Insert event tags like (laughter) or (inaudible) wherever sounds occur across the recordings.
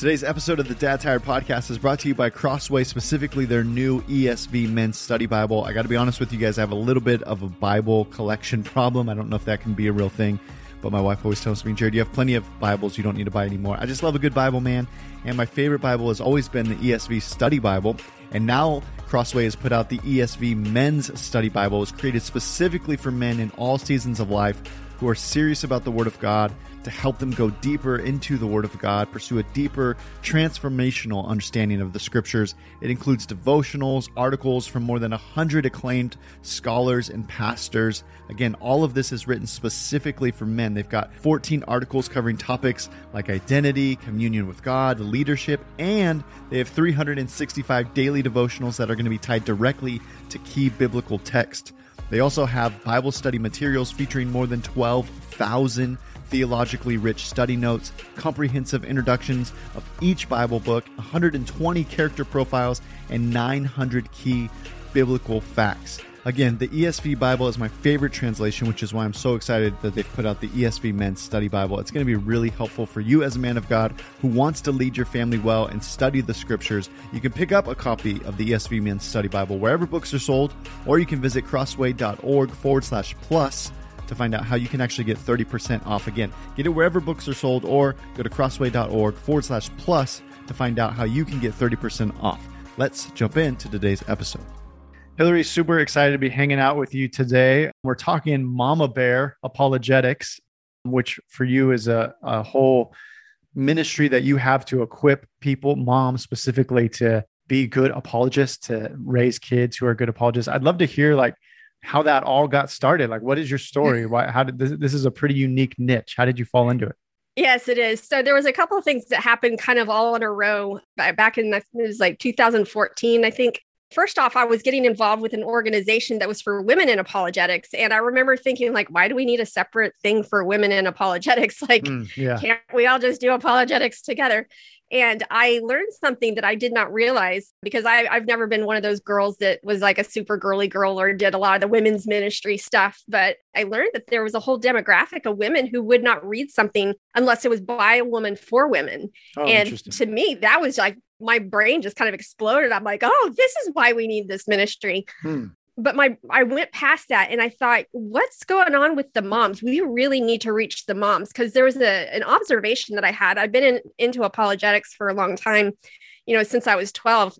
Today's episode of the Dad Tired Podcast is brought to you by Crossway, specifically their new ESV Men's Study Bible. I got to be honest with you guys, I have a little bit of a Bible collection problem. I don't know if that can be a real thing, but my wife always tells me, Jared, you have plenty of Bibles. You don't need to buy anymore. I just love a good Bible, man. And my favorite Bible has always been the ESV Study Bible. And now Crossway has put out the ESV Men's Study Bible. It's created specifically for men in all seasons of life who are serious about the Word of God to help them go deeper into the Word of God, pursue a deeper transformational understanding of the Scriptures. It includes devotionals, articles from more than 100 acclaimed scholars and pastors. Again, all of this is written specifically for men. They've got 14 articles covering topics like identity, communion with God, leadership, and they have 365 daily devotionals that are going to be tied directly to key biblical text. They also have Bible study materials featuring more than 12,000 theologically rich study notes, comprehensive introductions of each Bible book, 120 character profiles, and 900 key biblical facts. Again, the ESV Bible is my favorite translation, which is why I'm so excited that they've put out the ESV Men's Study Bible. It's going to be really helpful for you as a man of God who wants to lead your family well and study the scriptures. You can pick up a copy of the ESV Men's Study Bible wherever books are sold, or you can visit crossway.org forward slash plus to find out how you can actually get 30% off. Again, get it wherever books are sold or go to crossway.org forward slash plus to find out how you can get 30% off. Let's jump into today's episode. Hillary, super excited to be hanging out with you today. We're talking Mama Bear Apologetics, which for you is a, a whole ministry that you have to equip people, moms specifically, to be good apologists, to raise kids who are good apologists. I'd love to hear like how that all got started. Like, what is your story? (laughs) Why? How did this? This is a pretty unique niche. How did you fall into it? Yes, it is. So there was a couple of things that happened kind of all in a row back in it was like 2014, I think. First off, I was getting involved with an organization that was for women in apologetics. And I remember thinking, like, why do we need a separate thing for women in apologetics? (laughs) Like, mm, yeah. can't we all just do apologetics together? And I learned something that I did not realize because I, I've never been one of those girls that was like a super girly girl or did a lot of the women's ministry stuff. But I learned that there was a whole demographic of women who would not read something unless it was by a woman for women. Oh, and to me, that was like my brain just kind of exploded. I'm like, oh, this is why we need this ministry. Hmm but my I went past that and I thought, what's going on with the moms? We really need to reach the moms because there was a, an observation that I had. I've been in, into apologetics for a long time, you know, since I was 12.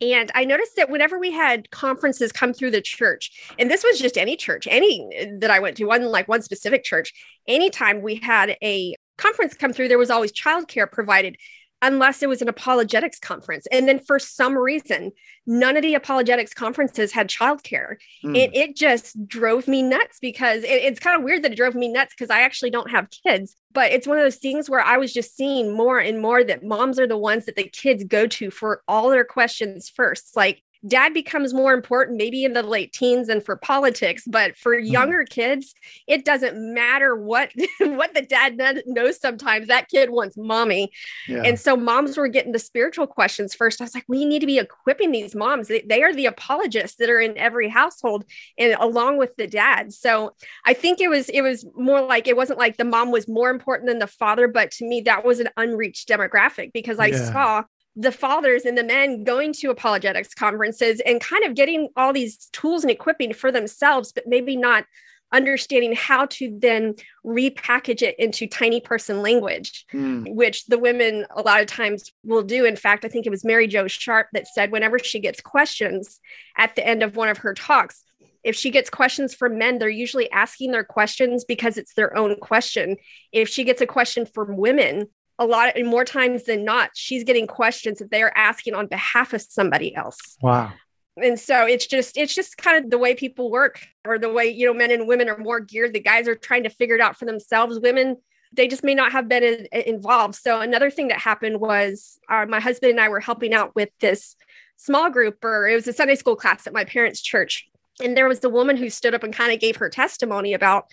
And I noticed that whenever we had conferences come through the church, and this was just any church, any that I went to, one like one specific church, anytime we had a conference come through, there was always childcare provided unless it was an apologetics conference. And then for some reason, none of the apologetics conferences had childcare. Mm. It, it just drove me nuts because it, it's kind of weird that it drove me nuts because I actually don't have kids. But it's one of those things where I was just seeing more and more that moms are the ones that the kids go to for all their questions first. Like, dad becomes more important maybe in the late teens and for politics but for hmm. younger mm. kids it doesn't matter what (laughs) what the dad knows sometimes that kid wants mommy yeah. and so moms were getting the spiritual questions first i was like we need to be equipping these moms they, they are the apologists that are in every household and along with the dad so i think it was it was more like it wasn't like the mom was more important than the father but to me that was an unreached demographic because i yeah. saw the fathers and the men going to apologetics conferences and kind of getting all these tools and equipping for themselves, but maybe not understanding how to then repackage it into tiny person language, mm. which the women a lot of times will do. In fact, I think it was Mary Jo Sharp that said whenever she gets questions at the end of one of her talks, if she gets questions from men, they're usually asking their questions because it's their own question. If she gets a question from women, a lot and more times than not, she's getting questions that they are asking on behalf of somebody else. Wow. And so it's just it's just kind of the way people work or the way, you know, men and women are more geared. The guys are trying to figure it out for themselves. Women, they just may not have been in, involved. So another thing that happened was uh, my husband and I were helping out with this small group or it was a Sunday school class at my parents' church. And there was the woman who stood up and kind of gave her testimony about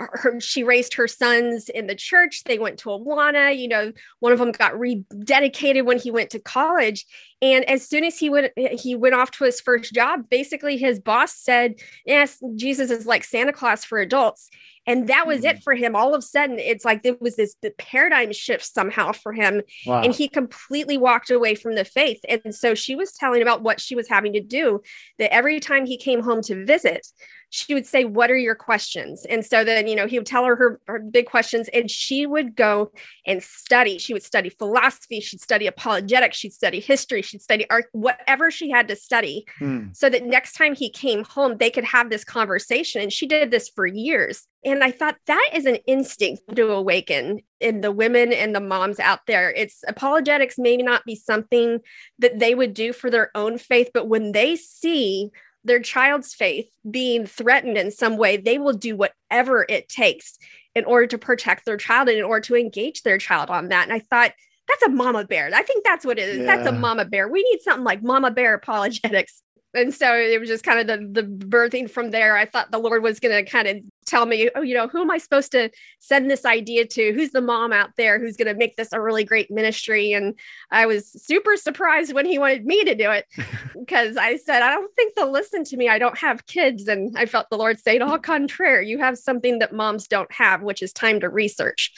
her, she raised her sons in the church. They went to Awana. You know, one of them got rededicated when he went to college. And as soon as he went he went off to his first job, basically his boss said, "Yes, Jesus is like Santa Claus for adults." And that was mm. it for him. All of a sudden, it's like there was this paradigm shift somehow for him. Wow. And he completely walked away from the faith. And so she was telling about what she was having to do that every time he came home to visit, she would say, What are your questions? And so then, you know, he would tell her her, her big questions and she would go and study. She would study philosophy, she'd study apologetics, she'd study history, she'd study art, whatever she had to study, hmm. so that next time he came home, they could have this conversation. And she did this for years. And I thought that is an instinct to awaken in the women and the moms out there. It's apologetics, maybe not be something that they would do for their own faith, but when they see their child's faith being threatened in some way, they will do whatever it takes in order to protect their child and in order to engage their child on that. And I thought, that's a mama bear. I think that's what it is. Yeah. That's a mama bear. We need something like mama bear apologetics and so it was just kind of the the birthing from there. I thought the Lord was going to kind of tell me, oh, you know, who am I supposed to send this idea to? Who's the mom out there who's going to make this a really great ministry? And I was super surprised when he wanted me to do it (laughs) because I said, I don't think they'll listen to me. I don't have kids, and I felt the Lord say, "All contraire, you have something that moms don't have, which is time to research."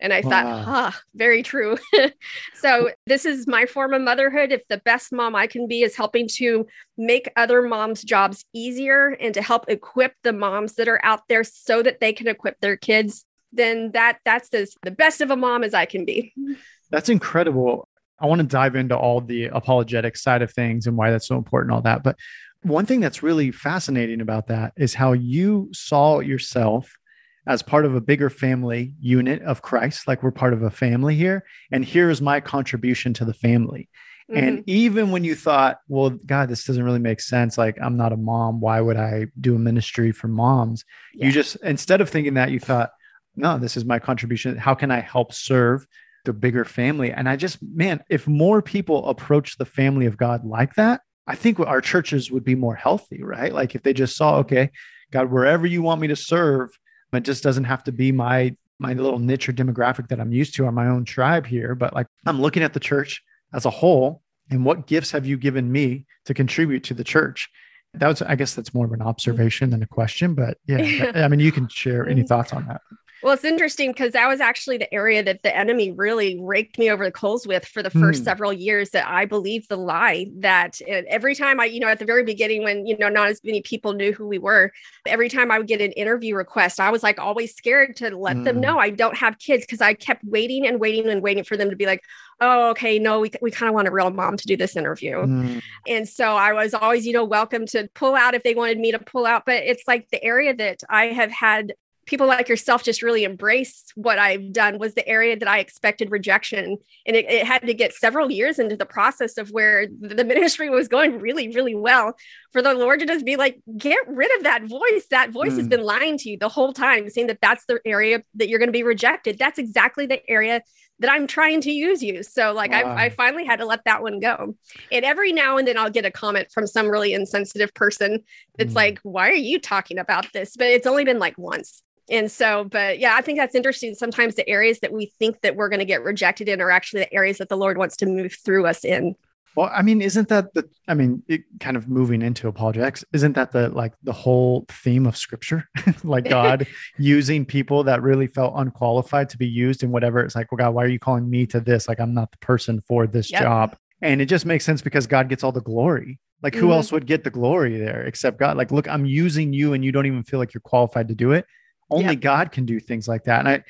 And I wow. thought, ah, very true. (laughs) so this is my form of motherhood. If the best mom I can be is helping to make other moms' jobs easier and to help equip the moms that are out there so that they can equip their kids, then that that's as the best of a mom as I can be. (laughs) That's incredible. I want to dive into all the apologetic side of things and why that's so important, all that. But one thing that's really fascinating about that is how you saw yourself as part of a bigger family unit of Christ, like we're part of a family here. And here's my contribution to the family. Mm-hmm. And even when you thought, well, God, this doesn't really make sense. Like, I'm not a mom. Why would I do a ministry for moms? Yeah. You just, instead of thinking that, you thought, no, this is my contribution. How can I help serve the bigger family? And I just, man, if more people approach the family of God like that, I think our churches would be more healthy, right? Like, if they just saw, okay, God, wherever you want me to serve, it just doesn't have to be my my little niche or demographic that I'm used to or my own tribe here. But like I'm looking at the church as a whole and what gifts have you given me to contribute to the church? That was, I guess that's more of an observation than a question, but yeah, (laughs) I mean, you can share any mm-hmm. thoughts on that. Well, it's interesting because that was actually the area that the enemy really raked me over the coals with for the first mm. several years that I believed the lie that every time I, you know, at the very beginning when, you know, not as many people knew who we were, every time I would get an interview request, I was like always scared to let mm. them hmm. know I don't have kids because I kept waiting and waiting and waiting for them to be like, oh, okay, no, we, we kind of want a real mom to do this interview. Mm. And so I was always, you know, welcome to pull out if they wanted me to pull out. But it's like the area that I have had people like yourself just really embrace what I've done was the area that I expected rejection. And it, it, had to get several years into the process of where the ministry was going really, really well for the Lord to just be like, get rid of that voice. That voice mm. has been lying to you the whole time, saying that that's the area that you're going to be rejected. That's exactly the area that I'm trying to use you. So like wow. I, I finally had to let that one go. And every now and then I'll get a comment from some really insensitive person that's mm. like, why are you talking about this? But it's only been like once and so but yeah i think that's interesting. Sometimes the areas that we think that we're going to get rejected in are actually the areas that the lord wants to move through us in. Well i mean isn't that the i mean it kind of moving into apologetics isn't that the like the whole theme of scripture? (laughs) Like god (laughs) using people that really felt unqualified to be used in whatever it's like well god why are you calling me to this? Like i'm not the person for this yep. job. And it just makes sense because god gets all the glory. Like who mm-hmm. else would get the glory there except god? Like look i'm using you and you don't even feel like you're qualified to do it only yeah. God can do things like that. And I,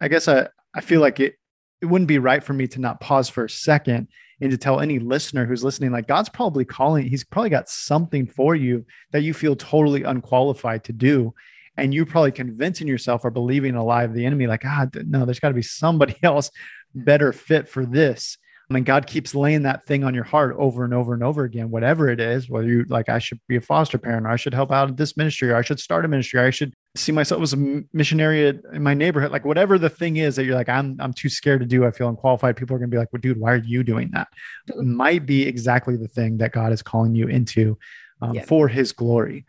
I guess I, I feel like it, it wouldn't be right for me to not pause for a second and to tell any listener who's listening, like God's probably calling, he's probably got something for you that you feel totally unqualified to do. And you're probably convincing yourself or believing a lie of the enemy, like, ah, no, there's got to be somebody (laughs) else better fit for this. I mean, God keeps laying that thing on your heart over and over and over again, whatever it is, whether you like, I should be a foster parent, or I should help out at this ministry, or I should start a ministry, or I should see myself as a missionary in my neighborhood, like whatever the thing is that you're like, I'm, I'm too scared to do. I feel unqualified. People are going to be like, well, dude, why are you doing that? It might be exactly the thing that God is calling you into um, yeah. for his glory.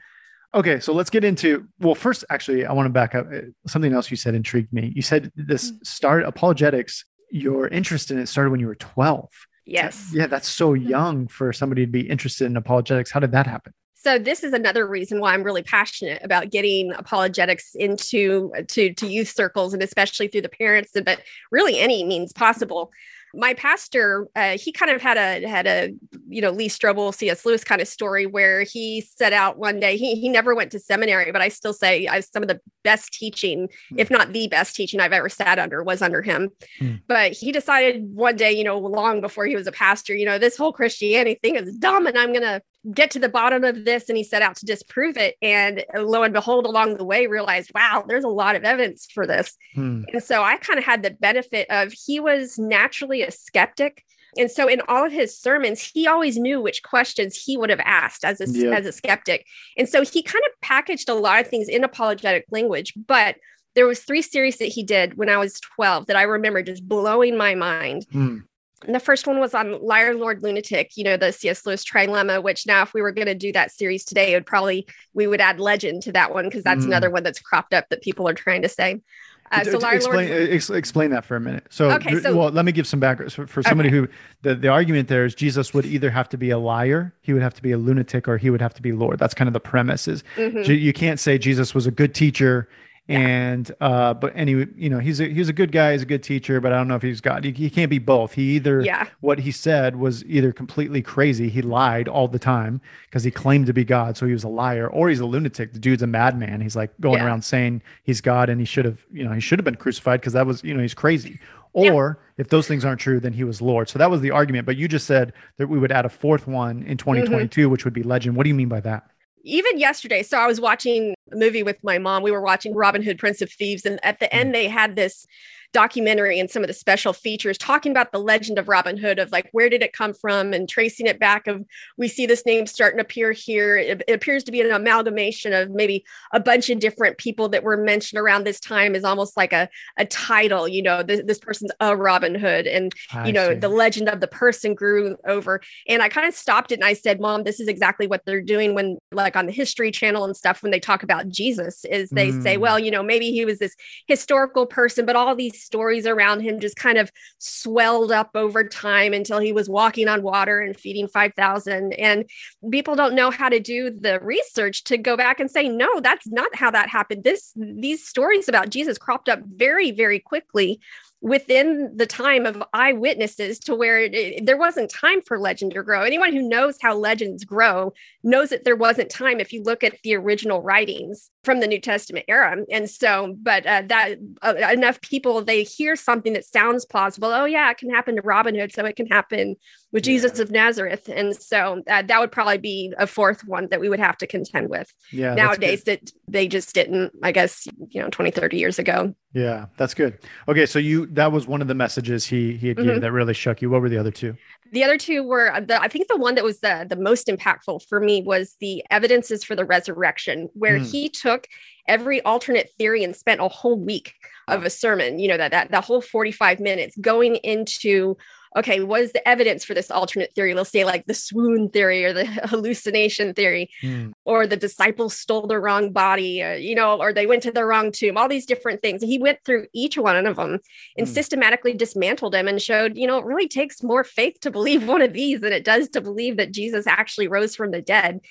Okay, so let's get into. Well, first, actually, I want to back up. Uh, something else you said intrigued me. You said this mm. start apologetics your interest in it started when you were 12. Yes. Yeah, that's so mm-hmm. young for somebody to be interested in apologetics. How did that happen? So this is another reason why I'm really passionate about getting apologetics into to to youth circles and especially through the parents, but really any means possible my pastor, uh, he kind of had a had a you know Lee Strobel, C.S. Lewis kind of story where he set out one day. He he never went to seminary, but I still say I, some of the best teaching, mm. if not the best teaching I've ever sat under, was under him. Mm. But he decided one day, you know, long before he was a pastor, you know, this whole Christianity thing is dumb, and I'm gonna get to the bottom of this and he set out to disprove it and lo and behold along the way realized wow there's a lot of evidence for this hmm. and so i kind of had the benefit of he was naturally a skeptic and so in all of his sermons he always knew which questions he would have asked as a, yep. as a skeptic and so he kind of packaged a lot of things in apologetic language but there was three series that he did when i was 12 that i remember just blowing my mind hmm. The first one was on Liar, Lord, Lunatic, you know, the C.S. Lewis trilemma, which now if we were going to do that series today, it would probably, we would add legend to that one because that's mm. another one that's cropped up that people are trying to say. Uh, so Liar, explain, Lord... ex- explain that for a minute. So, okay, so well, let me give some background. So for somebody okay. who, the, the argument there is Jesus would either have to be a liar, he would have to be a lunatic, or he would have to be Lord. That's kind of the premise is mm-hmm. you can't say Jesus was a good teacher and uh but anyway you know he's a he's a good guy he's a good teacher but i don't know if he's got he, he can't be both. He either yeah. what he said was either completely crazy he lied all the time because he claimed to be god so he was a liar or he's a lunatic. The dude's a madman. He's like going yeah. around saying he's god and he should have you know he should have been crucified because that was you know he's crazy. Or yeah. if those things aren't true then he was lord. So that was the argument. But you just said that we would add a fourth one in 2022 mm-hmm. which would be legend. What do you mean by that even yesterday, so I was watching a movie with my mom. We were watching Robin Hood, Prince of Thieves, and at the end, mm. they had this documentary and some of the special features talking about the legend of Robin Hood of like where did it come from and tracing it back of we see this name starting to appear here it, it, appears to be an amalgamation of maybe a bunch of different people that were mentioned around this time is almost like a, a title you know this, this person's a Robin Hood and I you know see. the legend of the person grew over and I kind of stopped it and I said mom this is exactly what they're doing when like on the history channel and stuff when they talk about Jesus is they mm. say well you know maybe he was this historical person but all these stories around him just kind of swelled up over time until he was walking on water and feeding 5,000. And people don't know how to do the research to go back and say, no, that's not how that happened. This, these stories about Jesus cropped up very, very quickly within the time of eyewitnesses to where it, there wasn't time for legend to grow. Anyone who knows how legends grow knows that there wasn't time if you look at the original writings from the New Testament era. And so, but uh, that uh, enough people, they hear something that sounds plausible. Oh, yeah, it can happen to Robin Hood. So it can happen with yeah. Jesus of Nazareth. And so uh, that would probably be a fourth one that we would have to contend with yeah, nowadays that they just didn't, I guess, you know, 20, 30 years ago. Yeah, that's good. Okay, so you that was one of the messages he he had mm-hmm. that really shook you. What were the other two? The other two were uh, the I think the one that was the the most impactful for me was the evidences for the resurrection, where mm. he took every alternate theory and spent a whole week of a sermon, you know, that that the whole 45 minutes going into okay, what is the evidence for this alternate theory? Let's say like the swoon theory or the (laughs) hallucination theory, mm. or the disciples stole the wrong body, uh, you know, or they went to the wrong tomb, all these different things. He went through each one of them and mm. systematically dismantled them and showed, you know, it really takes more faith to believe (laughs) one of these than it does to believe that Jesus actually rose from the dead.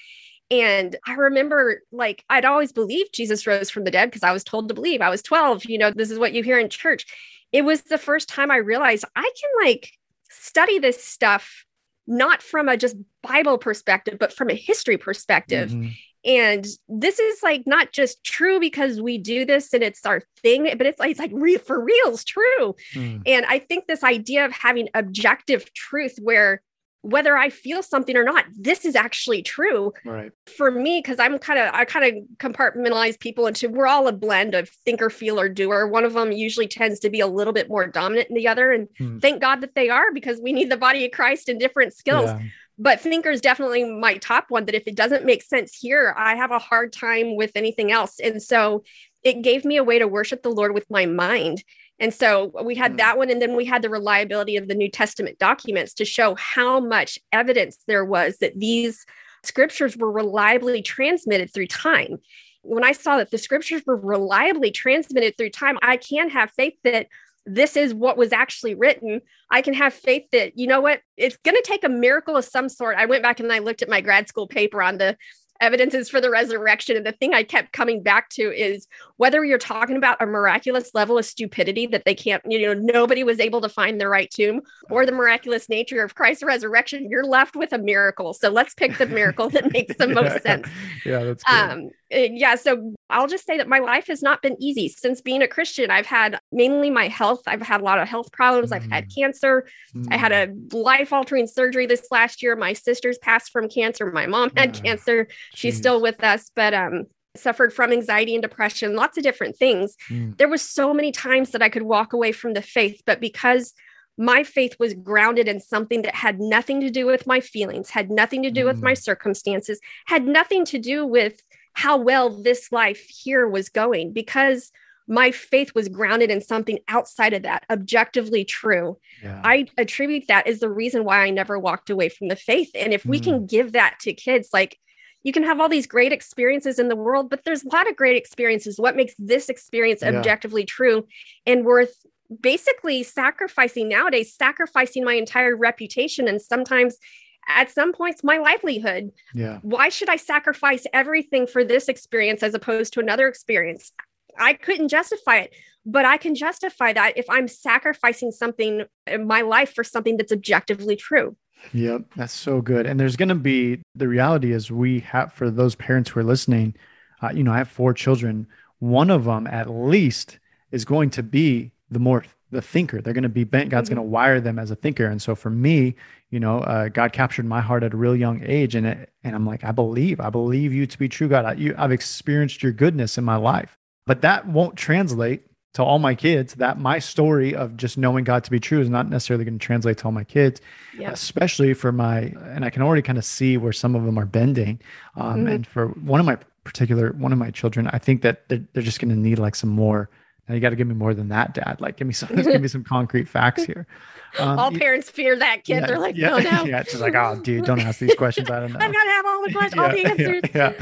And I remember like I'd always believed Jesus rose from the dead because I was told to believe. I was 12, you know, this is what you hear in church. It was the first time I realized I can like study this stuff not from a just Bible perspective, but from a history perspective. Mm-hmm. And this is like not just true because we do this and it's our thing, but it's like it's like re- for real, it's true. Mm. And I think this idea of having objective truth where whether I feel something or not, this is actually true. Right. For me, because I'm kind of, I kind of compartmentalize people into, we're all a blend of thinker, feeler, doer. One of them usually tends to be a little bit more dominant than the other. And hmm. thank God that they are because we need the body of Christ in different skills. Yeah. But thinker is definitely my top one that if it doesn't make sense here, I have a hard time with anything else. And so it gave me a way to worship the Lord with my mind and so we had mm. that one. And then we had the reliability of the New Testament documents to show how much evidence there was that these scriptures were reliably transmitted through time. When I saw that the scriptures were reliably transmitted through time, I can have faith that this is what was actually written. I can have faith that, you know what, it's going to take a miracle of some sort. I went back and I looked at my grad school paper on the evidences for the resurrection. And the thing I kept coming back to is whether you're talking about a miraculous level of stupidity that they can't, you know, nobody was able to find the right tomb or the miraculous nature of Christ's resurrection, you're left with a miracle. So let's pick the miracle that makes the (laughs) most sense. Yeah, that's good. Um, yeah. So I'll just say that my life has not been easy since being a Christian. I've had mainly my health. I've had a lot of health problems. Mm. I've had mm. cancer. Mm. I had a mm. life altering surgery this last year. My sisters passed from cancer. My mom had cancer. She's still with us, but um, suffered from anxiety and depression, lots of different things. Mm. There was so many times that I could walk away from the faith, but because my faith was grounded in something that had nothing to do with my feelings, had nothing to do mm. with my mm. circumstances, had nothing to do with how well this life here was going because my faith was grounded in something outside of that, objectively true. Yeah. I attribute that as the reason why I never walked away from the faith. And if mm. we can mm. give that to kids, like you can have all these great experiences in the world, but there's a lot of great experiences. What makes this experience yeah. objectively true and worth basically sacrificing nowadays, sacrificing my entire reputation and sometimes at some points my livelihood. Yeah. Why should I sacrifice everything for this experience as opposed to another experience? I couldn't justify it, but I can justify that if I'm sacrificing something in my life for something that's objectively true. Yep, that's so good. And there's going to be the reality is we have for those parents who are listening. Uh, you know, I have four children. One of them, at least, is going to be the more the thinker. They're going to be bent. God's mm-hmm. going to wire them as a thinker. And so for me, you know, uh, God captured my heart at a real young age, and it, and I'm like, I believe, I believe you to be true, God. I, you, I've experienced your goodness in my life, but that won't translate to all my kids that my story of just knowing God to be true is not necessarily going to translate to all my kids, yep. especially for my, and I can already kind of see where some of them are bending. Um, mm-hmm. And for one of my particular, one of my children, I think that they're, they're just going to need like some more. Now you got to give me more than that, Dad. Like, give me some, give me some concrete facts (laughs) here. Um, all parents fear that kid. Yeah, They're like, yeah, no, no. (laughs) Yeah, she's like, oh, dude, don't ask these questions. I don't (laughs) know. I've got to have all the questions, all the answers. yeah.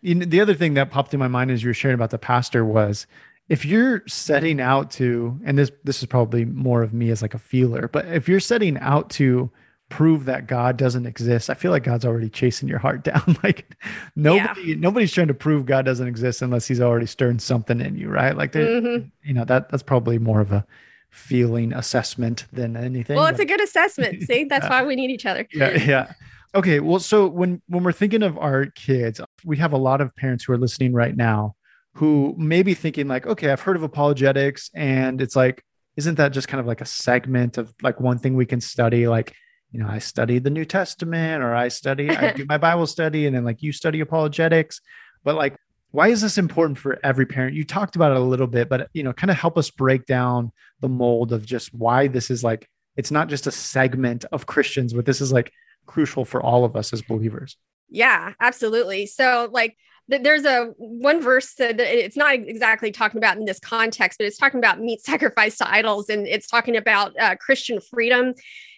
You know, the other thing that popped in my mind as you were sharing about the pastor was if you're setting out to and this this is probably more of me as like a feeler but if you're setting out to prove that god doesn't exist i feel like god's already chasing your heart (laughs) down like nobody yeah. nobody's trying to prove god doesn't exist unless he's already stirring something in you right like mm-hmm. you know that that's probably more of a feeling assessment than anything well it's but, a good assessment (laughs) see that's yeah. why we need each other yeah (laughs) yeah okay well so when when we're thinking of our kids we have a lot of parents who are listening right now who may be thinking like, okay, I've heard of apologetics, and it's like, isn't that just kind of like a segment of like one thing we can study? Like, you know, I study the New Testament, or I study, I do (laughs) my Bible study, and then like you study apologetics. But like, why is this important for every parent? You talked about it a little bit, but you know, kind of help us break down the mold of just why this is like, it's not just a segment of Christians, but this is like crucial for all of us as believers. Yeah, absolutely. So, like, there's a one verse that it's not exactly talking about in this context, but it's talking about meat sacrifice to idols, and it's talking about uh, Christian freedom.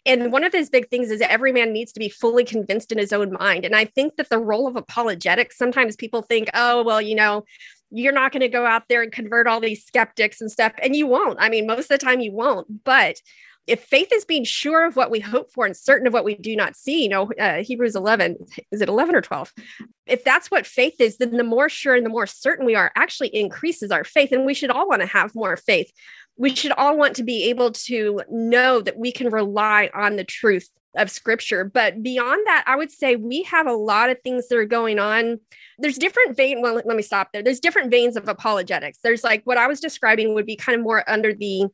And one of his big things is that every man needs to be fully convinced in his own mind. And I think that the role of apologetics, sometimes people think, oh, well, you know, you're not going to go out there and convert all these skeptics and stuff. And you won't. I mean, most of the time you won't. But if faith is being sure of what we hope for and certain of what we do not see, you know, uh, Hebrews 11, is it 11 or 12? If that's what faith is, then the more sure and the more certain we are actually increases our faith. And we should all want to have more faith. We should all want to be able to know that we can rely on the truth of scripture. But beyond that, I would say we have a lot of things that are going on. There's different vein. Well, let me stop there. There's different veins of apologetics. There's like what I was describing would be kind of more under the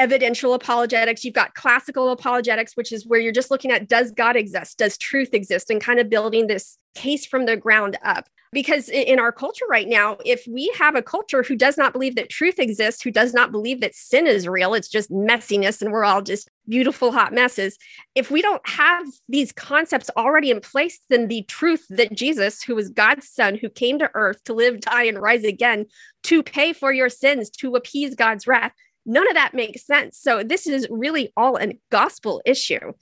evidential apologetics, you've got classical apologetics, which is where you're just looking at does God exist? Does truth exist? And kind of building this case from the ground up. Because in our culture right now, if we have a culture who does not believe that truth exists, who does not believe that sin is real, it's just messiness and we're all just beautiful, hot messes. If we don't have these concepts already in place, then the truth that Jesus, who was God's son, who came to earth to live, die, and rise again to pay for your sins, to appease God's wrath, None of that makes sense. So, this is really all a gospel issue.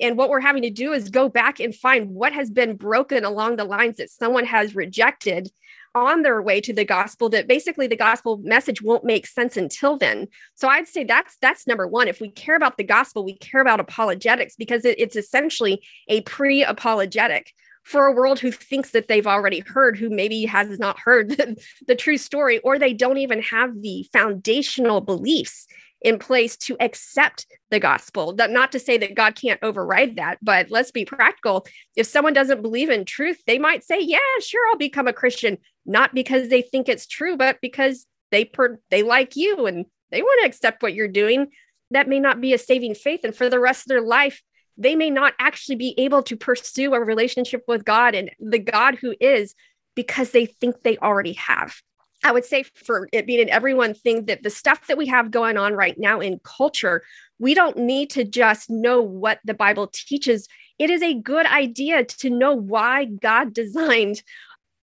And what we're having to do is go back and find what has been broken along the lines that someone has rejected on their way to the gospel that basically the gospel message won't make sense until then so i'd say that's that's number one if we care about the gospel we care about apologetics because it, it's essentially a pre-apologetic for a world who thinks that they've already heard who maybe has not heard (laughs) the, the true story or they don't even have the foundational beliefs in place to accept the gospel. Not to say that God can't override that, but let's be practical. If someone doesn't believe in truth, they might say, "Yeah, sure, I'll become a Christian," not because they think it's true, but because they per- they like you and they want to accept what you're doing. That may not be a saving faith, and for the rest of their life, they may not actually be able to pursue a relationship with God and the God who is because they think they already have. I would say for it being an everyone thing that the stuff that we have going on right now in culture, we don't need to just know what the Bible teaches. It is a good idea to know why God (laughs) designed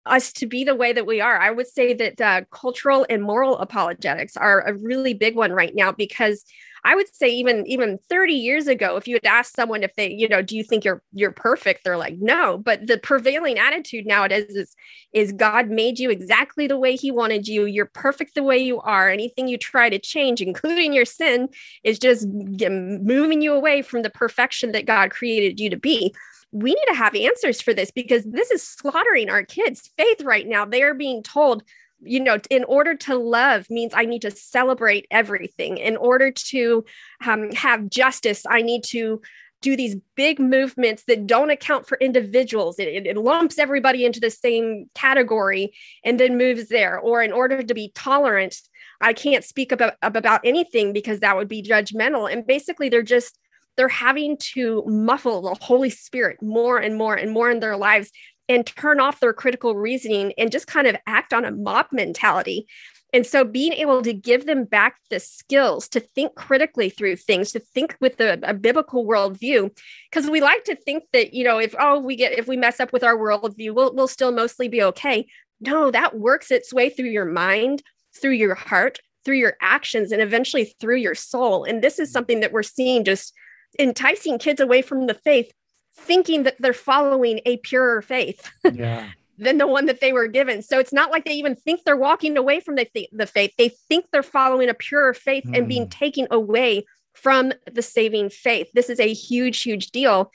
us to be the way that we are. I would say that uh, cultural and moral apologetics are a really big one right now because I would say even even 30 years ago, if you had asked someone if they, you know, do you think you're you're perfect? They're like, no. But the prevailing attitude nowadays is is God made you exactly the way He wanted you. You're perfect the way you are. Anything you try to change, including your sin, is just moving you away from the perfection that God created you to be we need to have answers for this because this is slaughtering our kids' faith right now. They are being told you know, in order to love means I need to celebrate everything. In order to um, have justice, I need to do these big movements that don't account for individuals. It, it, it, lumps everybody into the same category and then moves there. Or in order to be tolerant, I can't speak about, about anything because that would be judgmental. And basically, they're just they're having to muffle the Holy Spirit more and more and more in their lives and turn off their critical reasoning and just kind of act on a mob mentality. And so being able to give them back the skills to think critically through things, to think with a, a biblical worldview, because we like to think that, you know, if, oh, we get, if we mess up with our worldview, we'll, we'll still mostly be okay. No, that works its way through your mind, through your heart, through your actions, and eventually through your soul. And this is mm-hmm. something that we're seeing just enticing kids away from the faith thinking that they're following a purer faith (laughs) yeah. than the one that they were given. So it's not like they even think they're walking away from the, th- the faith. They think they're following a purer faith mm. and being hmm. taken away from the saving faith. This is a huge, huge deal.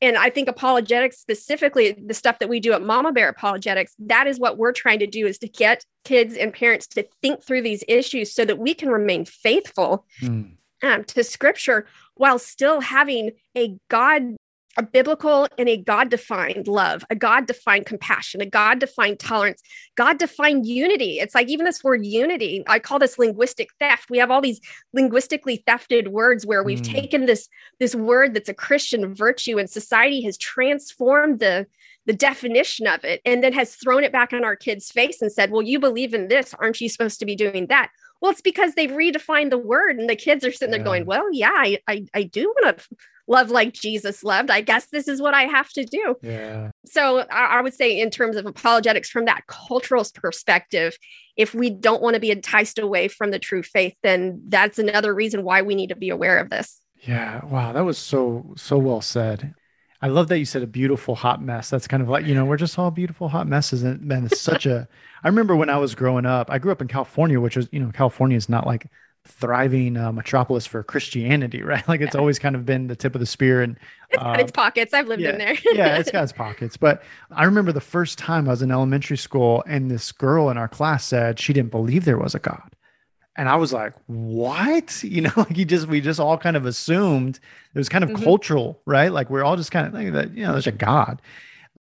And I think apologetics, specifically the stuff that we do at Mama Bear Apologetics, that is what we're trying to do is to get kids and parents to think through these issues so that we can remain faithful mm. um, to scripture while still having a God a biblical and a God defined love, a God defined compassion, a God defined tolerance, God defined unity. It's like even this word unity, I call this linguistic theft. We have all these linguistically thefted words where we've mm. taken this, this word that's a Christian virtue and society has transformed the, the definition of it and then has thrown it back on our kids' face and said, Well, you believe in this. Aren't you supposed to be doing that? Well, it's because they've redefined the word and the kids are sitting yeah. there going, Well, yeah, I, I, I do want to love like Jesus loved. I guess this is what I have to do. Yeah. So I, I would say, in terms of apologetics, from that cultural perspective, if we don't want to be enticed away from the true faith, then that's another reason why we need to be aware of this. Yeah. Wow. That was so, so well said. I love that you said a beautiful hot mess. That's kind of like, you know, we're just all beautiful hot messes. And man, it's such a, I remember when I was growing up, I grew up in California, which was, you know, California is not like thriving uh, metropolis for Christianity, (laughs) right? Like it's always kind of been the tip of the spear, and it's got its um, pockets. I've lived yeah, in there. yeah, it's (laughs) got its pockets. But I remember the first time I was in elementary school, and this girl in our class said she didn't believe there was a God, and I was like, "What?" (laughs) You know, like you just we just all kind of assumed it was kind of mm-hmm. cultural, right? Like we're all just kind of thinking that you know there's a God.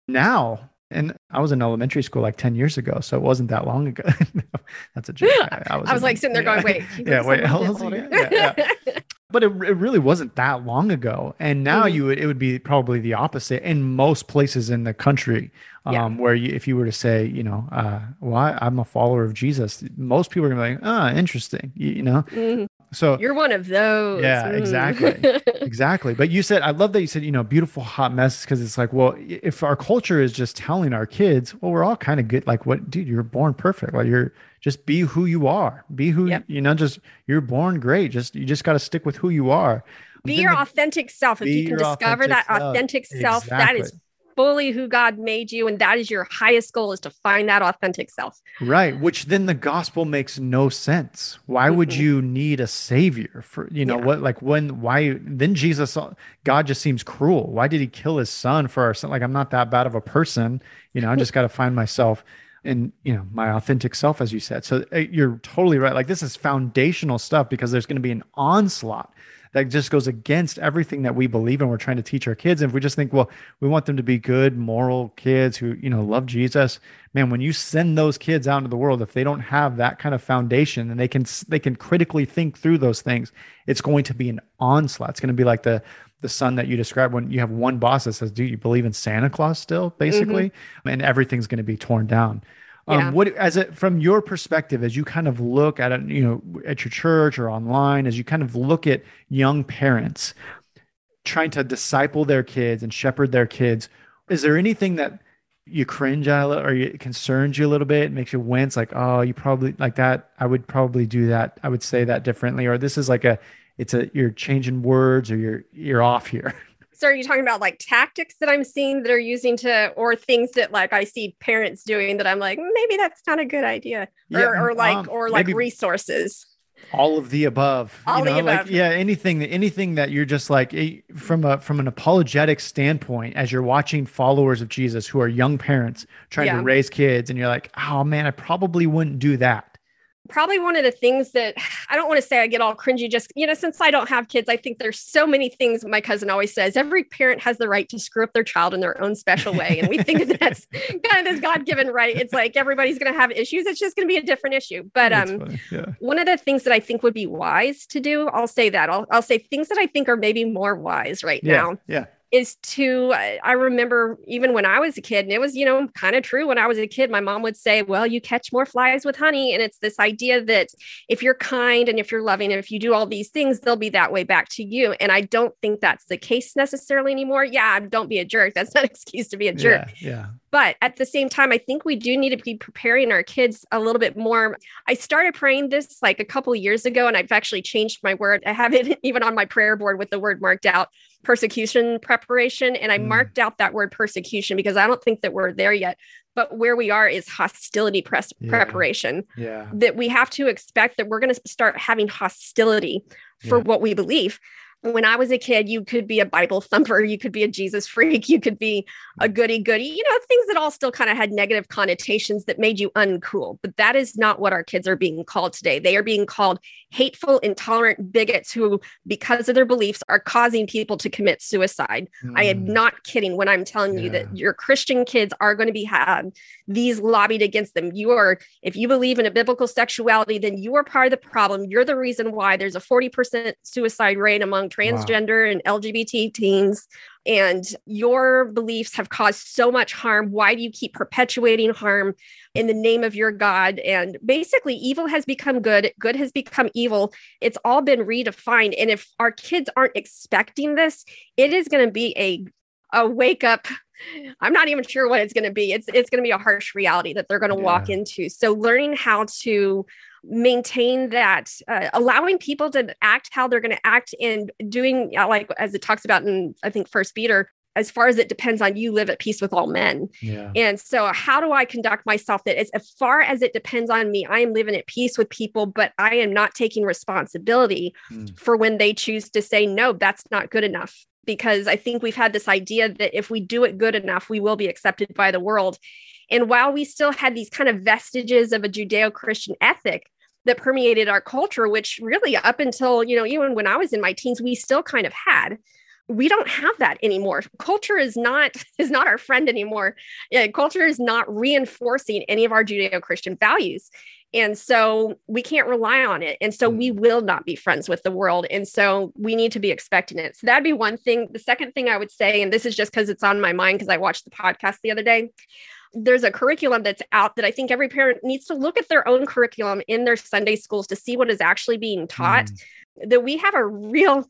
Now and I was in elementary school like 10 years ago. So it wasn't that long ago. (laughs) That's a joke. I, I was, I was like sitting there going, wait. (laughs) yeah, wait. How old yeah, yeah. but it, it really wasn't that long ago. And now mm-hmm. you would, it would be probably the opposite in most places in the country. Um, yeah. where you, if you were to say, you know, uh, well, I'm a follower of Jesus, most people are gonna be like, ah, oh, interesting, you, you know? Mm-hmm. So you're one of those. Yeah, mm. exactly. (laughs) exactly. But you said, I love that you said, you know, beautiful hot mess because it's like, well, if our culture is just telling our kids, well, we're all kind of good. Like, what, dude, you're born perfect. Like, you're just be who you are. Be who, yep. you know, just you're born great. Just, you just got to stick with who you are. Be your the, authentic self. If you can discover that self. authentic self, exactly. that is fully who God made you. And that is your highest goal is to find that authentic self. Right. Which then the gospel makes no sense. Why would Mhm. you need a savior for, you know, Yeah. what, like when, why, then Jesus, God just seems cruel. Why did he kill his son for our son? Like, I'm not that bad of a person. You know, I just got to find myself and, you know, my authentic self, as you said. So uh, you're totally right. Like, this is foundational stuff because there's going to be an onslaught that just goes against everything that we believe in we're trying to teach our kids. And if we just think well we want them to be good moral kids who you know love jesus man when you send those kids out into the world if they don't have that kind of foundation and they can they can critically think through those things it's going to be an onslaught. It's going to be like the the son that you described when you have one boss that says do you believe in santa claus still? Mm-hmm. Basically? And everything's going to be torn down Yeah. um, what as it from your perspective, as you kind of look at it, you know, at your church or online, as you kind of look at young parents trying to disciple their kids and shepherd their kids, is there anything that you cringe at or it concerns you a little bit, it makes you wince, like, oh, you probably like that. I would probably do that. I would say that differently, or this is like a, it's a you're changing words, or you're you're off here. (laughs) So are you talking about like tactics that I'm seeing that are using to, or things that like I see parents doing that I'm like, maybe that's not a good idea, or, Yeah, or like, um, or like resources. all of the above All you the know like above. yeah anything that anything that you're just like from a from an apologetic standpoint as you're watching followers of jesus who are young parents trying Yeah. to raise kids and you're like oh man i probably wouldn't do that Probably one of the things that (sighs) I don't want to say I get all cringy, just, you know, since I don't have kids, I think there's so many things my cousin always says every parent has the right to screw up their child in their own special way. And we think that's (laughs) (laughs) kind of this God given right. It's like everybody's going to have issues. It's just going to be a different issue. But, That's um, yeah one of the things that I think would be wise to do, I'll say that I'll, I'll say things that I think are maybe more wise right yeah now yeah is to I remember even when I was a kid, and it was, you know, kind of true when I was a kid, my mom would say, Well, you catch more flies with honey. And it's this idea that if you're kind and if you're loving and if you do all these things, they'll be that way back to you. And I don't think that's the case necessarily anymore. Yeah, don't be a jerk. That's not an (laughs) excuse to be a jerk. yeah yeah But at the same time, I think we do need to be preparing our kids a little bit more. I started praying this like a couple of years ago, and I've actually changed my word. I have it (laughs) even on my prayer board with the word marked out persecution preparation. And I Mm. marked out that word persecution because I don't think that we're there yet. But where we are is hostility press Yeah. preparation yeah that we have to expect that we're going to start having hostility for Yeah. what we believe. When I was a kid, you could be a Bible thumper, you could be a Jesus freak, you could be a goody goody, you know, things that all still kind of had negative connotations that made you uncool. But that is not what our kids are being called today. They are being called hateful, intolerant bigots who, because of their beliefs, are causing people to commit suicide. I am Mm. not kidding when I'm telling you Yeah. that your Christian kids are going to be had these lobbied against them. You are, if you believe in a biblical sexuality, then you are part of the problem. You're the reason why there's a 40% suicide rate among transgender and LGBT teens. And your beliefs have caused so much harm. Why do you keep perpetuating harm in the name of your God? And basically, evil has become good, good has become evil. It's all been redefined. And if our kids aren't expecting this, it is going to be a a wake up i'm not even sure what it's going to be. It's it's going to be a harsh reality that they're going to walk into. So learning how to maintain that uh, allowing people to act how they're going to act and doing uh, like as it talks about in i think first peter as far as it depends on you live at peace with all men. Yeah. And so, how do I conduct myself that as, as far as it depends on me, I am living at peace with people, but I am not taking responsibility Mm. for when they choose to say, no, that's not good enough. Because I think we've had this idea that if we do it good enough, we will be accepted by the world. And while we still had these kind of vestiges of a Judeo Christian ethic, that permeated our culture, which really up until, you know, even when I was in my teens, we still kind of had we don't have that anymore. Culture is not (laughs) is not our friend anymore. Yeah, culture is not reinforcing any of our judeo-christian values. And so we can't rely on it. And so we will not be friends with the world. And so we need to be expecting it. So that'd be one thing. The second thing i would say and this is just because it's on my mind because i watched the podcast the other day there's a curriculum that's out that i think every parent needs to look at their own curriculum in their sunday schools to see what is actually being taught. Mm. that we have a real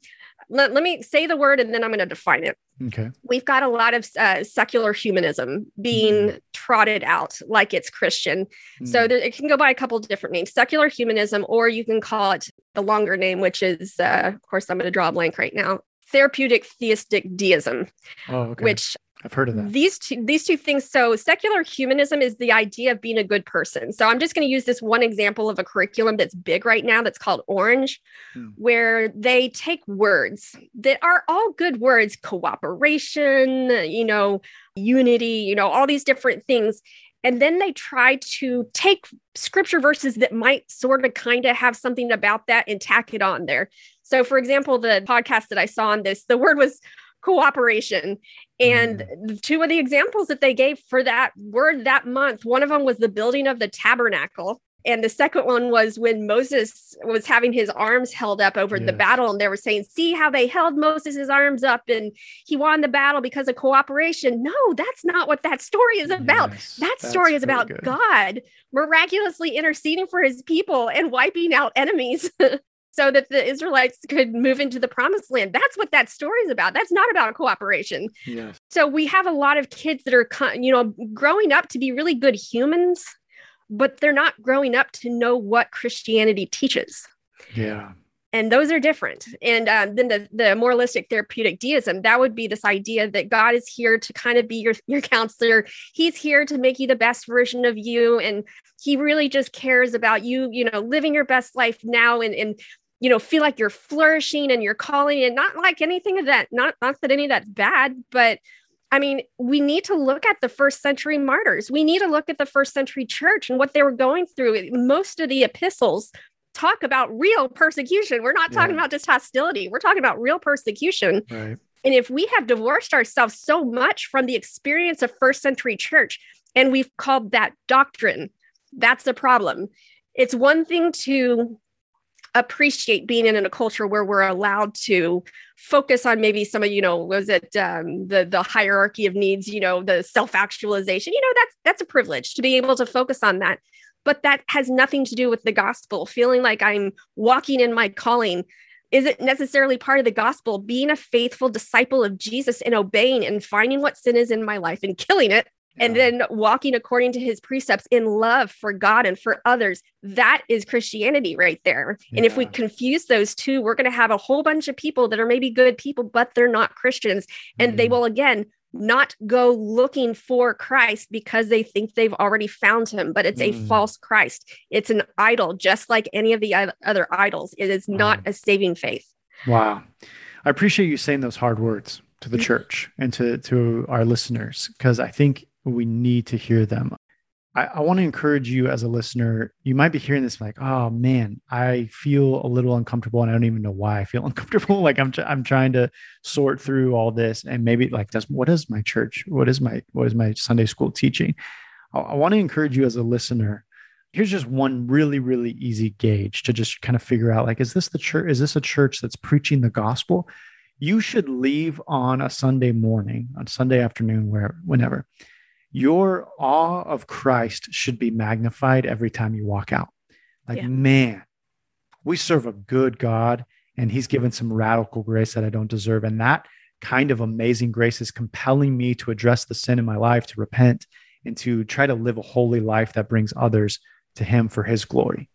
let, let me say the word and then i'm going to define it okay we've got a lot of uh, secular humanism being trotted out like it's Christian. So Mm. there, it can go by a couple different names secular humanism, or you can call it the longer name, which is, uh, of course, I'm going to draw a blank right now therapeutic theistic deism, oh okay which I've heard of that. These two these two things. So secular humanism is the idea of being a good person. So I'm just going to use this one example of a curriculum that's big right now that's called Orange, hmm. where they take words that are all good words, cooperation, you know, unity, you know, all these different things. And then they try to take scripture verses that might sort of kind of have something about that and tack it on there. So, for example, the podcast that I saw on this, the word was cooperation. And mm. two of the examples that they gave for that word that month, one of them was the building of the tabernacle. And the second one was when Moses was having his arms held up over yes. the battle, and they were saying, See how they held Moses' arms up and he won the battle because of cooperation. No, that's not what that story is about. Yes, that story is about good. God miraculously interceding for his people and wiping out enemies. (laughs) so that the Israelites could move into the promised land. That's what that story is about. That's not about cooperation. Yes. So we have a lot of kids that are, you know, growing up to be really good humans, but they're not growing up to know what Christianity teaches. Yeah. And those are different. And um, then the, the moralistic therapeutic deism, that would be this idea that God is here to kind of be your, your counselor. He's here to make you the best version of you. And he really just cares about you, you know, living your best life now and, and you know feel like you're flourishing and you're calling and not like anything of that not not that any of that's bad but I mean, we need to look at the first century martyrs. We need to look at the first century church and what they were going through. Most of the epistles talk about real persecution. We're not talking yeah. about just hostility, we're talking about real persecution. Right. And if we have divorced ourselves so much from the experience of first century church and we've called that doctrine, that's the problem. It's one thing to appreciate being in a culture where we're allowed to focus on maybe some of you know was it um, the the hierarchy of needs you know the self actualization you know that's that's a privilege to be able to focus on that. But that has nothing to do with the gospel. Feeling like i'm walking in my calling isn't necessarily part of the gospel. Being a faithful disciple of jesus and obeying and finding what sin is in my life and killing it and then walking according to his precepts in love for God and for others. That is Christianity right there. Yeah. And if we confuse those two, we're going to have a whole bunch of people that are maybe good people, but they're not Christians. And mm. they will, again, not go looking for Christ because they think they've already found him, but it's mm. a false Christ. It's an idol, just like any of the other idols. It is wow. not a saving faith. Wow. I appreciate you saying those hard words to the mm. church and to, to our listeners because I think we need to hear them. I, I want to encourage you as a listener. You might be hearing this like, oh man, I feel a little uncomfortable and I don't even know why I feel (laughs) uncomfortable. like I'm, I'm trying to sort through all this and maybe like, does, what is my church? What is my, what is my Sunday school teaching? I, I want to encourage you as a listener. Here's just one really, really easy gauge to just kind of figure out like, is this the church? Is this a church that's preaching the gospel? You should leave on a Sunday morning, on Sunday afternoon, where, whenever your awe of Christ should be magnified every time you walk out. Like, yeah. man, we serve a good God and he's given some radical grace that I don't deserve. And that kind of amazing grace is compelling me to address the sin in my life, to repent, and to try to live a holy life that brings others to him for his glory.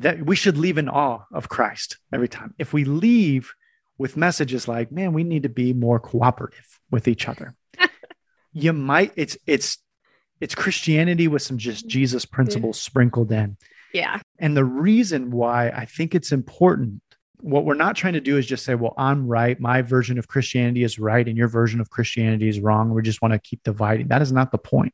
That we should leave in awe of Christ every time. If we leave with messages like, man, we need to be more cooperative with each other. (laughs) you might it's it's it's Christianity with some just Jesus principles sprinkled in. Yeah. And the reason why I think it's important, what we're not trying to do is just say, well, I'm right. My version of Christianity is right and your version of Christianity is wrong. We just want to keep dividing. That is not the point.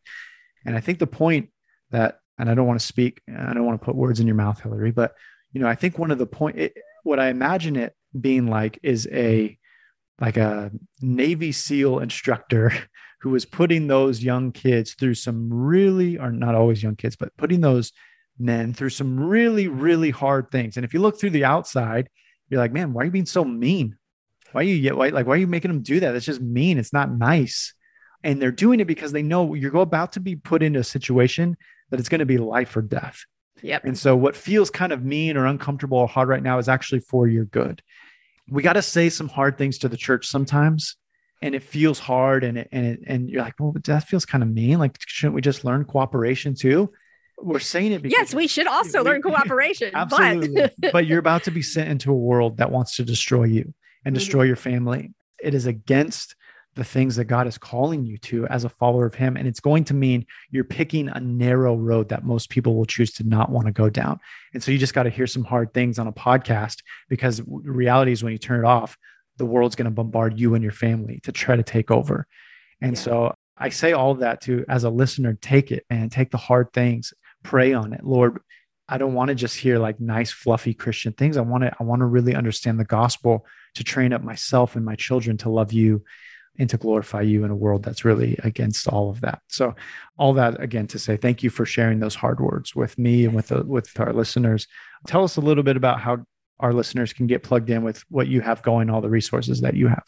And I think the point that, and I don't want to speak, I don't want to put words in your mouth, Hillary, but you know, I think one of the point, it, what I imagine it being like is a, like a Navy SEAL instructor who was putting those young kids through some really, or not always young kids, but putting those men through some really, really hard things. And if you look through the outside, you're like, man, why are you being so mean? Why are you why, like why are you making them do that? It's just mean. It's not nice. And they're doing it because they know you're about to be put into a situation that it's going to be life or death. Yep. And so what feels kind of mean or uncomfortable or hard right now is actually for your good. We got to say some hard things to the church sometimes and it feels hard and it, and it, and you're like, well, that feels kind of mean. Like, shouldn't we just learn cooperation too? We're saying it because yes, we should also we, learn cooperation. absolutely, but. (laughs) but you're about to be sent into a world that wants to destroy you and mm-hmm. destroy your family. It is against the things that God is calling you to as a follower of Him. And it's going to mean you're picking a narrow road that most people will choose to not want to go down. And so you just got to hear some hard things on a podcast because reality is when you turn it off, the world's going to bombard you and your family to try to take over. And yeah. so I say all of that to, as a listener, take it and take the hard things, pray on it. Lord, I don't want to just hear like nice, fluffy Christian things. I want to, I want to really understand the gospel to train up myself and my children to love you and to glorify you in a world that's really against all of that. So, all that again to say thank you for sharing those hard words with me and with the, with our listeners. Tell us a little bit about how our listeners can get plugged in with what you have going, all the resources that you have.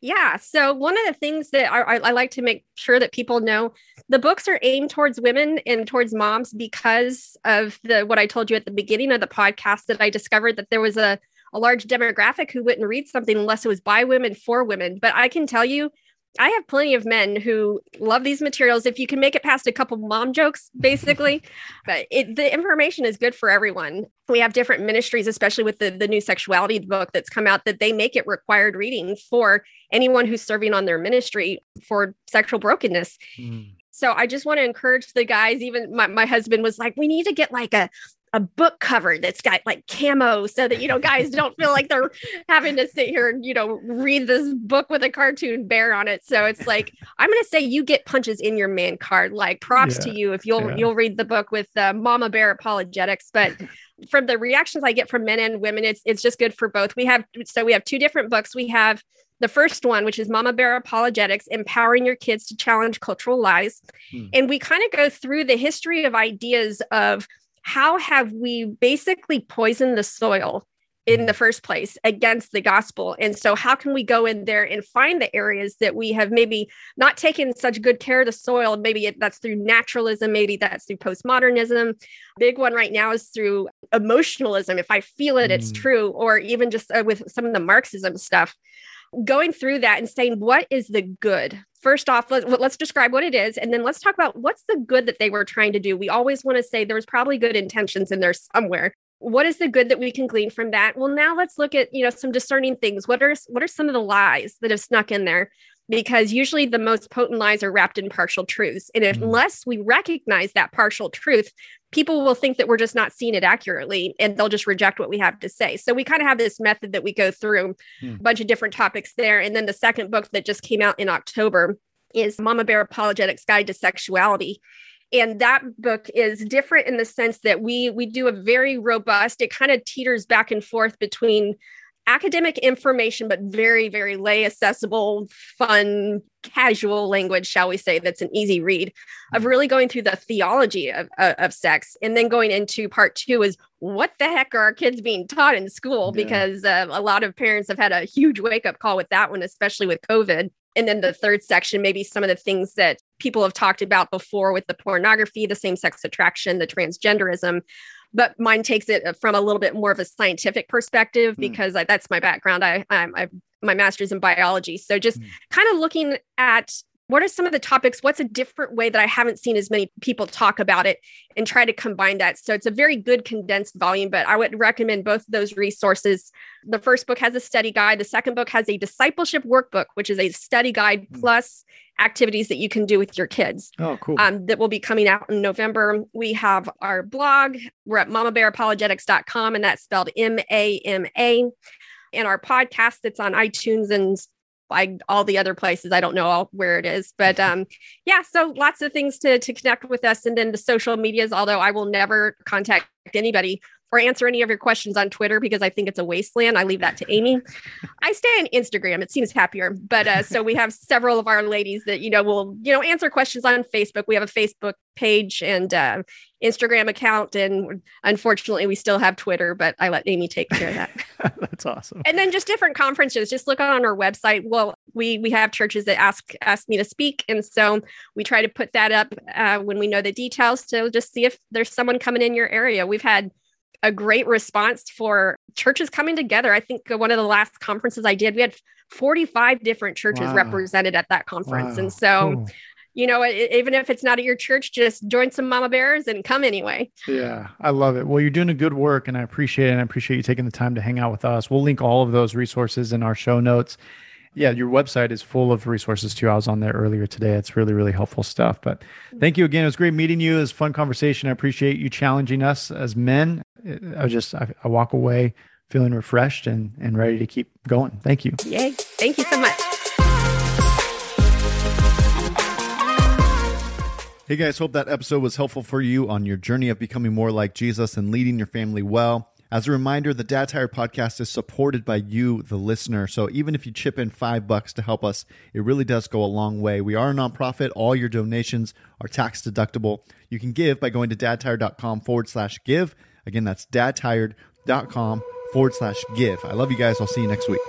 Yeah. So one of the things that I, I, like to make sure that people know, the books are aimed towards women and towards moms because of the what I told you at the beginning of the podcast that I discovered that there was a a large demographic who wouldn't read something unless it was by women for women. But I can tell you, I have plenty of men who love these materials. If you can make it past a couple mom jokes, basically, (laughs) but it, the information is good for everyone. We have different ministries, especially with the, the new sexuality book that's come out, that they make it required reading for anyone who's serving on their ministry for sexual brokenness. Mm. So I just want to encourage the guys. Even my, my husband was like, we need to get like a a book cover that's got like camo so that you know guys don't feel like they're having to sit here and you know read this book with a cartoon bear on it so it's like i'm going to say you get punches in your man card like props yeah, to you if you'll yeah. you'll read the book with uh, mama bear apologetics but from the reactions i get from men and women it's it's just good for both we have so we have two different books we have the first one, which is Mama Bear Apologetics, empowering your kids to challenge cultural lies. Hmm. And we kind of go through the history of ideas of how have we basically poisoned the soil in the mm. first place against the gospel. And so, how can we go in there and find the areas that we have maybe not taken such good care of the soil? Maybe that's through naturalism, maybe that's through postmodernism. Big one right now is through emotionalism. If I feel it, mm. it's true, or even just uh, with some of the Marxism stuff. Going through that and saying, what is the good? first off, let, us describe what it is, and then let's talk about what's the good that they were trying to do. We always want to say there was probably good intentions in there somewhere. What is the good that we can glean from that? Well, now let's look at you know some discerning things. What are what are some of the lies that have snuck in there? Because usually the most potent lies are wrapped in partial truths, and if, mm. unless we recognize that partial truth, people will think that we're just not seeing it accurately and they'll just reject what we have to say. So we kind of have this method that we go through hmm. a bunch of different topics there. And then the second book that just came out in October is Mama Bear Apologetics Guide to Sexuality. And that book is different in the sense that we we do a very robust, it kind of teeters back and forth between academic information, but very, very lay accessible, fun, casual language, shall we say, that's an easy read of really going through the theology of, of, of sex. And then going into part two is what the heck are our kids being taught in school? Yeah. Because uh, a lot of parents have had a huge wake up call with that one, especially with COVID. And then the third section, maybe some of the things that people have talked about before with the pornography, the same sex attraction, the transgenderism but mine takes it from a little bit more of a scientific perspective mm. because I, that's my background. I, I'm, I my master's in biology, so just mm. kind of looking at what are some of the topics what's a different way that i haven't seen as many people talk about it and try to combine that so it's a very good condensed volume but i would recommend both of those resources the first book has a study guide the second book has a discipleship workbook which is a study guide hmm. plus activities that you can do with your kids oh cool um, that will be coming out in november we have our blog we're at mamabearapologetics.com and that's spelled m-a-m-a and our podcast that's on itunes and like all the other places. I don't know all, where it is, but (laughs) um, yeah. So lots of things to to connect with us, and then the social medias. Although I will never contact anybody or answer any of your questions on Twitter because I think it's a wasteland. I leave that to Amy. (laughs) I stay on Instagram. It seems happier. But uh, so we have several of our ladies that, you know, will, you know, answer questions on Facebook. We have a Facebook page and uh, Instagram account. And unfortunately, we still have Twitter, but I let Amy take care of that. (laughs) That's awesome. And then just different conferences. Just look on our website. Well, we we have churches that ask ask me to speak, and so we try to put that up uh, when we know the details to just see if there's someone coming in your area. We've had a great response for churches coming together. I think one of the last conferences I did, we had 45 different churches wow. represented at that conference. Wow. And so, cool. you know, it, even if it's not at your church, just join some mama bears and come anyway. Yeah, I love it. Well, you're doing a good work and I appreciate it. And I appreciate you taking the time to hang out with us. We'll link all of those resources in our show notes. yeah, your website is full of resources too. I was on there earlier today. It's really, really helpful stuff. But thank you again. It was great meeting you. It was fun conversation. I appreciate you challenging us as men. I just, I, I walk away feeling refreshed and, and ready to keep going. Thank you. Yay. Thank you so much. Hey guys, hope that episode was helpful for you on your journey of becoming more like Jesus and leading your family well. As a reminder, the Dad Tired podcast is supported by you, the listener. So even if you chip in five bucks to help us, it really does go a long way. We are a nonprofit. All your donations are tax deductible. You can give by going to dadtired.com forward slash give. Again, that's dadtired.com forward slash give. I love you guys. I'll see you next week.